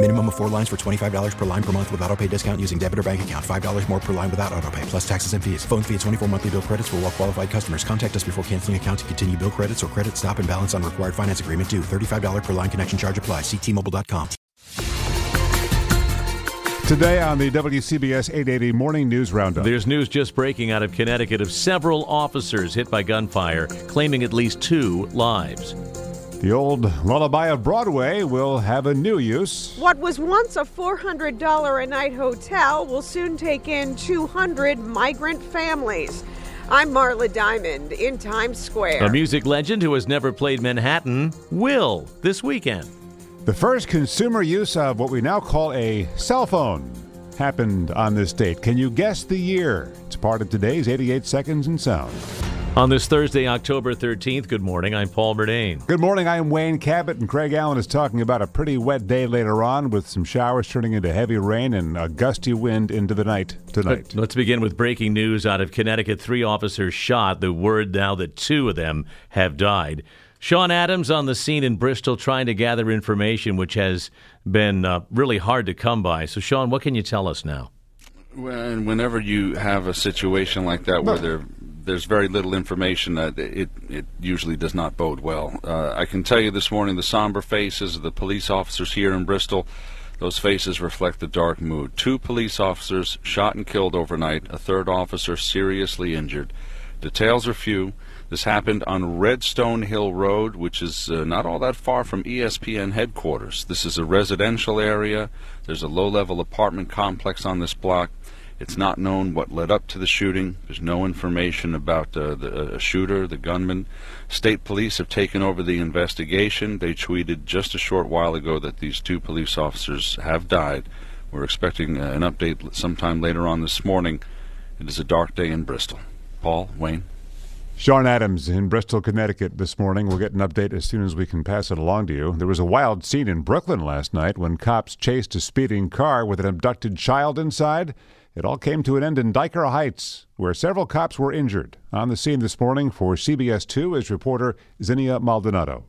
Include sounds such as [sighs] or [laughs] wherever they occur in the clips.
Minimum of four lines for $25 per line per month with auto pay discount using debit or bank account. $5 more per line without auto pay, plus taxes and fees. Phone fee at 24 monthly bill credits for all well qualified customers. Contact us before canceling account to continue bill credits or credit stop and balance on required finance agreement due. $35 per line connection charge apply. Ctmobile.com. Today on the WCBS 880 Morning News Roundup. There's news just breaking out of Connecticut of several officers hit by gunfire, claiming at least two lives. The old Lullaby of Broadway will have a new use. What was once a $400 a night hotel will soon take in 200 migrant families. I'm Marla Diamond in Times Square. A music legend who has never played Manhattan will this weekend. The first consumer use of what we now call a cell phone happened on this date. Can you guess the year? It's part of today's 88 Seconds in Sound. On this Thursday, October 13th, good morning. I'm Paul Murnane. Good morning. I'm Wayne Cabot, and Craig Allen is talking about a pretty wet day later on with some showers turning into heavy rain and a gusty wind into the night tonight. Let's begin with breaking news out of Connecticut. Three officers shot. The word now that two of them have died. Sean Adams on the scene in Bristol trying to gather information, which has been uh, really hard to come by. So, Sean, what can you tell us now? Well, whenever you have a situation like that where there there's very little information, that it it usually does not bode well. Uh, I can tell you this morning the somber faces of the police officers here in Bristol. Those faces reflect the dark mood. Two police officers shot and killed overnight. A third officer seriously injured. Details are few. This happened on Redstone Hill Road, which is uh, not all that far from ESPN headquarters. This is a residential area. There's a low level apartment complex on this block. It's not known what led up to the shooting. There's no information about uh, the uh, shooter, the gunman. State police have taken over the investigation. They tweeted just a short while ago that these two police officers have died. We're expecting uh, an update sometime later on this morning. It is a dark day in Bristol. Paul, Wayne. Sean Adams in Bristol, Connecticut this morning. We'll get an update as soon as we can pass it along to you. There was a wild scene in Brooklyn last night when cops chased a speeding car with an abducted child inside. It all came to an end in Dyker Heights, where several cops were injured. On the scene this morning for CBS 2 is reporter Zinnia Maldonado.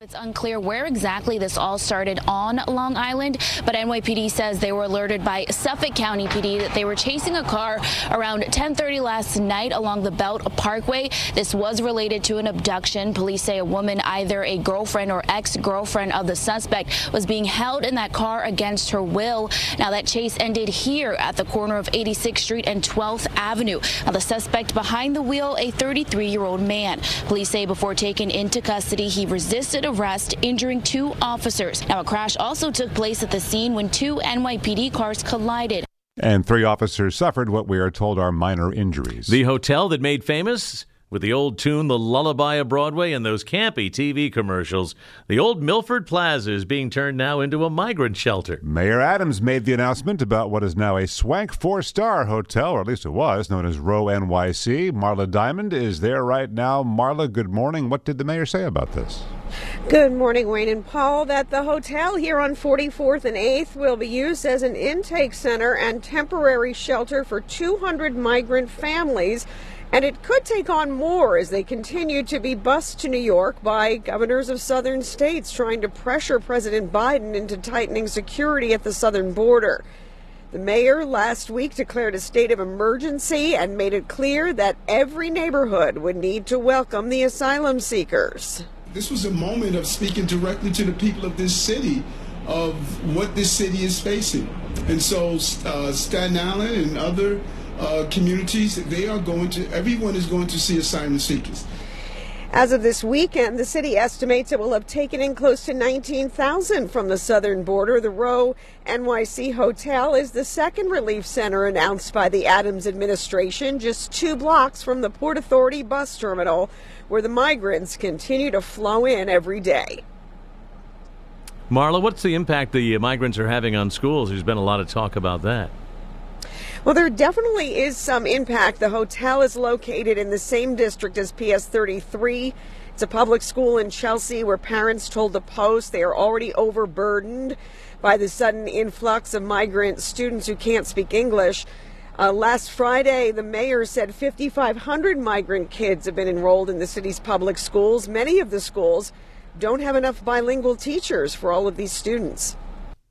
It's unclear where exactly this all started on Long Island, but NYPD says they were alerted by Suffolk County PD that they were chasing a car around 10:30 last night along the Belt Parkway. This was related to an abduction. Police say a woman, either a girlfriend or ex-girlfriend of the suspect, was being held in that car against her will. Now that chase ended here at the corner of 86th Street and 12th Avenue. Now the suspect behind the wheel, a 33-year-old man. Police say before taken into custody, he resisted arrest, injuring two officers. Now, a crash also took place at the scene when two NYPD cars collided. And three officers suffered what we are told are minor injuries. The hotel that made famous with the old tune The Lullaby of Broadway and those campy TV commercials, the old Milford Plaza is being turned now into a migrant shelter. Mayor Adams made the announcement about what is now a swank four star hotel, or at least it was, known as Row NYC. Marla Diamond is there right now. Marla, good morning. What did the mayor say about this? Good morning, Wayne and Paul. That the hotel here on 44th and 8th will be used as an intake center and temporary shelter for 200 migrant families. And it could take on more as they continue to be bused to New York by governors of southern states trying to pressure President Biden into tightening security at the southern border. The mayor last week declared a state of emergency and made it clear that every neighborhood would need to welcome the asylum seekers. This was a moment of speaking directly to the people of this city of what this city is facing. And so uh, Staten Island and other uh, communities. They are going to, everyone is going to see asylum seekers. As of this weekend, the city estimates it will have taken in close to 19,000 from the southern border. The Row NYC Hotel is the second relief center announced by the Adams administration, just two blocks from the Port Authority bus terminal, where the migrants continue to flow in every day. Marla, what's the impact the uh, migrants are having on schools? There's been a lot of talk about that. Well, there definitely is some impact. The hotel is located in the same district as PS 33. It's a public school in Chelsea where parents told the Post they are already overburdened by the sudden influx of migrant students who can't speak English. Uh, last Friday, the mayor said 5,500 migrant kids have been enrolled in the city's public schools. Many of the schools don't have enough bilingual teachers for all of these students.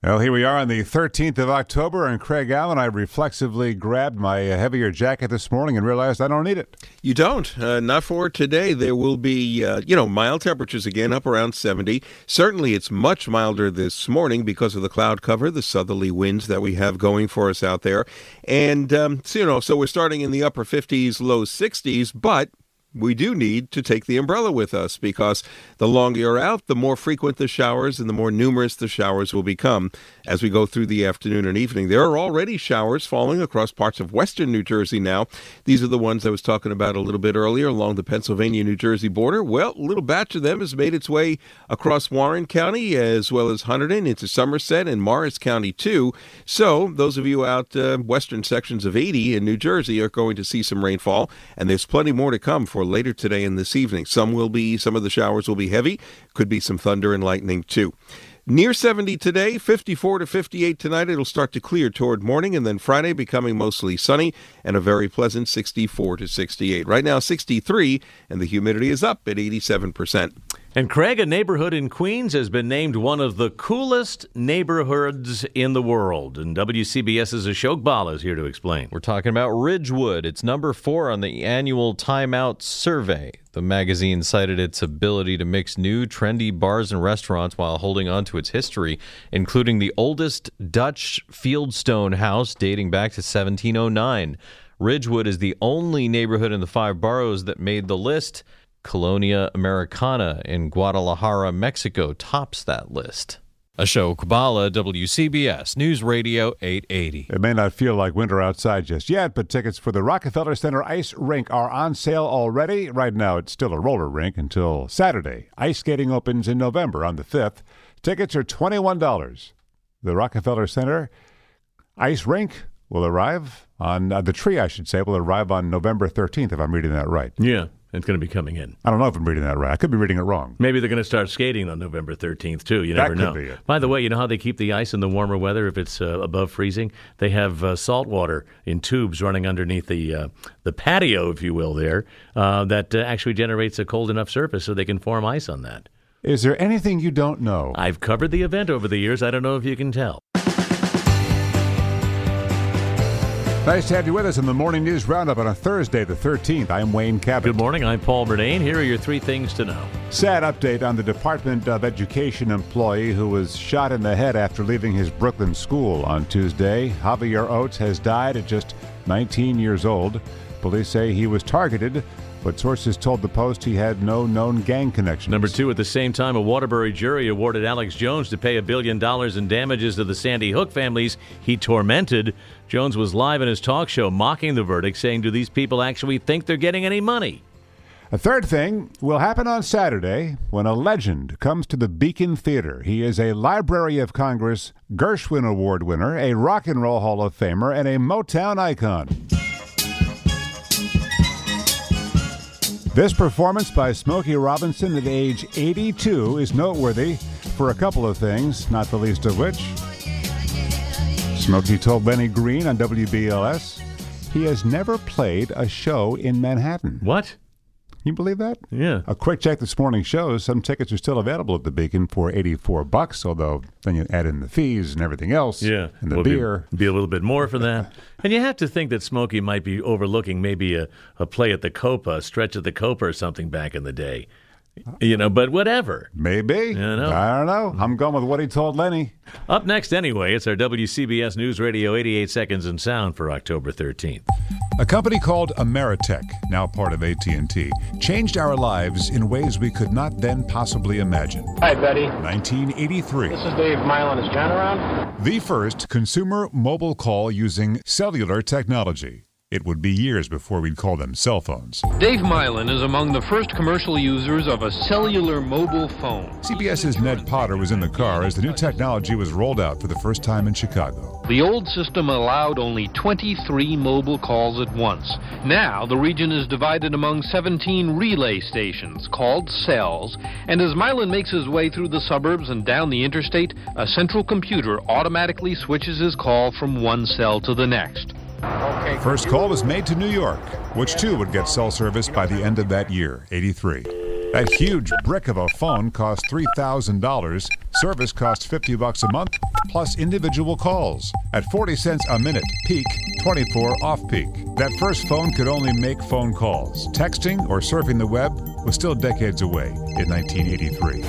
Well, here we are on the 13th of October, and Craig Allen, I reflexively grabbed my heavier jacket this morning and realized I don't need it. You don't. Uh, not for today. There will be, uh, you know, mild temperatures again, up around 70. Certainly, it's much milder this morning because of the cloud cover, the southerly winds that we have going for us out there. And, um, so, you know, so we're starting in the upper 50s, low 60s, but we do need to take the umbrella with us because the longer you're out, the more frequent the showers and the more numerous the showers will become as we go through the afternoon and evening. There are already showers falling across parts of western New Jersey now. These are the ones I was talking about a little bit earlier along the Pennsylvania New Jersey border. Well, a little batch of them has made its way across Warren County as well as Hunterdon into Somerset and Morris County too. So, those of you out uh, western sections of 80 in New Jersey are going to see some rainfall, and there's plenty more to come for later today and this evening. Some will be, some of the showers will be heavy. Could be some thunder and lightning too. Near 70 today, 54 to 58 tonight. It'll start to clear toward morning, and then Friday becoming mostly sunny and a very pleasant 64 to 68. Right now, 63, and the humidity is up at 87%. And Craig, a neighborhood in Queens, has been named one of the coolest neighborhoods in the world. And WCBS's Ashok Bala is here to explain. We're talking about Ridgewood. It's number four on the annual Time Out survey. The magazine cited its ability to mix new, trendy bars and restaurants while holding on to its history, including the oldest Dutch fieldstone house dating back to 1709. Ridgewood is the only neighborhood in the five boroughs that made the list. Colonia Americana in Guadalajara, Mexico tops that list. Ashok Bala, WCBS News Radio 880. It may not feel like winter outside just yet, but tickets for the Rockefeller Center Ice Rink are on sale already. Right now, it's still a roller rink until Saturday. Ice skating opens in November on the 5th. Tickets are $21. The Rockefeller Center Ice Rink will arrive on uh, the tree, I should say, will arrive on November 13th, if I'm reading that right. Yeah. It's going to be coming in. I don't know if I'm reading that right. I could be reading it wrong. Maybe they're going to start skating on November 13th too. You never that know. Could be it. By the way, you know how they keep the ice in the warmer weather if it's uh, above freezing? They have uh, salt water in tubes running underneath the uh, the patio, if you will, there uh, that uh, actually generates a cold enough surface so they can form ice on that. Is there anything you don't know? I've covered the event over the years. I don't know if you can tell. Nice to have you with us in the Morning News Roundup on a Thursday, the 13th. I'm Wayne Cabot. Good morning. I'm Paul Murnane. Here are your three things to know. Sad update on the Department of Education employee who was shot in the head after leaving his Brooklyn school on Tuesday. Javier Oates has died at just 19 years old. Police say he was targeted but sources told the Post he had no known gang connections. Number two, at the same time, a Waterbury jury awarded Alex Jones to pay a billion dollars in damages to the Sandy Hook families he tormented. Jones was live in his talk show mocking the verdict, saying, Do these people actually think they're getting any money? A third thing will happen on Saturday when a legend comes to the Beacon Theater. He is a Library of Congress Gershwin Award winner, a Rock and Roll Hall of Famer, and a Motown icon. This performance by Smokey Robinson at age 82 is noteworthy for a couple of things, not the least of which. Smokey told Lenny Green on WBLS he has never played a show in Manhattan. What? You believe that? Yeah. A quick check this morning shows some tickets are still available at the Beacon for 84 bucks, although then you add in the fees and everything else. Yeah. And the Will beer. Be, be a little bit more for that. [laughs] and you have to think that Smokey might be overlooking maybe a, a play at the Copa, a stretch at the Copa or something back in the day. You know, but whatever. Maybe. You know. I don't know. I'm going with what he told Lenny. Up next, anyway, it's our WCBS News Radio 88 Seconds in Sound for October 13th. A company called Ameritech, now part of AT&T, changed our lives in ways we could not then possibly imagine. Hi, Betty. 1983. This is Dave Meilahn. Is John around? The first consumer mobile call using cellular technology. It would be years before we'd call them cell phones. Dave Meilahn is among the first commercial users of a cellular mobile phone. CBS's Ned Potter was in the car as the new technology was rolled out for the first time in Chicago. The old system allowed only 23 mobile calls at once. Now, the region is divided among 17 relay stations called cells, and as Meilahn makes his way through the suburbs and down the interstate, a central computer automatically switches his call from one cell to the next. Okay. First call was made to New York, which too would get cell service by the end of that year, 83. That huge brick of a phone cost $3,000. Service cost 50 bucks a month, plus individual calls. At 40 cents a minute, peak, 24 off peak. That first phone could only make phone calls. Texting or surfing the web was still decades away in 1983.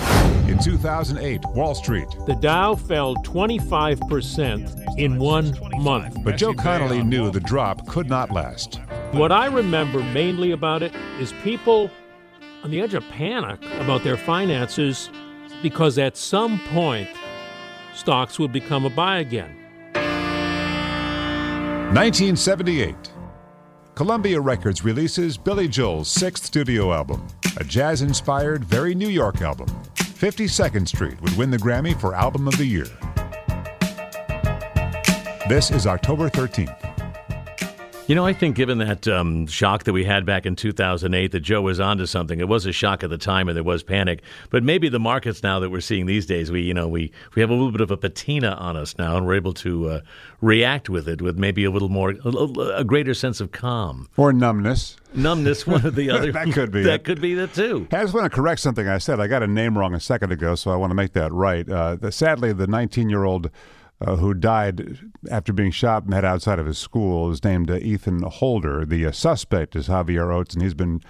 In 2008, Wall Street. The Dow fell 25% in one month. But Joe Connolly knew the drop could not last. What I remember mainly about it is people on the edge of panic about their finances because at some point stocks would become a buy again. 1978. Columbia Records releases Billy Joel's sixth studio album, a jazz inspired, very New York album. 52nd Street would win the Grammy for Album of the Year. This is October 13th. You know, I think given that um, shock that we had back in 2008, that Joe was onto something. It was a shock at the time, and there was panic. But maybe the markets now that we're seeing these days, we you know we we have a little bit of a patina on us now, and we're able to uh, react with it with maybe a little more, a, a, greater sense of calm or numbness. Numbness, one or the [laughs] other. that could be. that it. could be that too. I just want to correct something I said. I got a name wrong a second ago, so I want to make that right. Uh, the, sadly, the 19-year-old uh, who died after being shot and met outside of his school, is named uh, Ethan Holder. The uh, suspect is Javier Oates, and he's been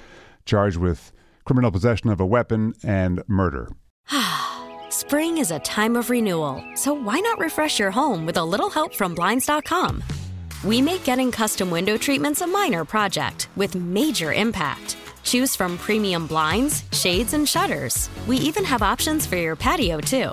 charged with criminal possession of a weapon and murder. [sighs] Spring is a time of renewal, so why not refresh your home with a little help from Blinds.com? We make getting custom window treatments a minor project with major impact. Choose from premium blinds, shades, and shutters. We even have options for your patio, too.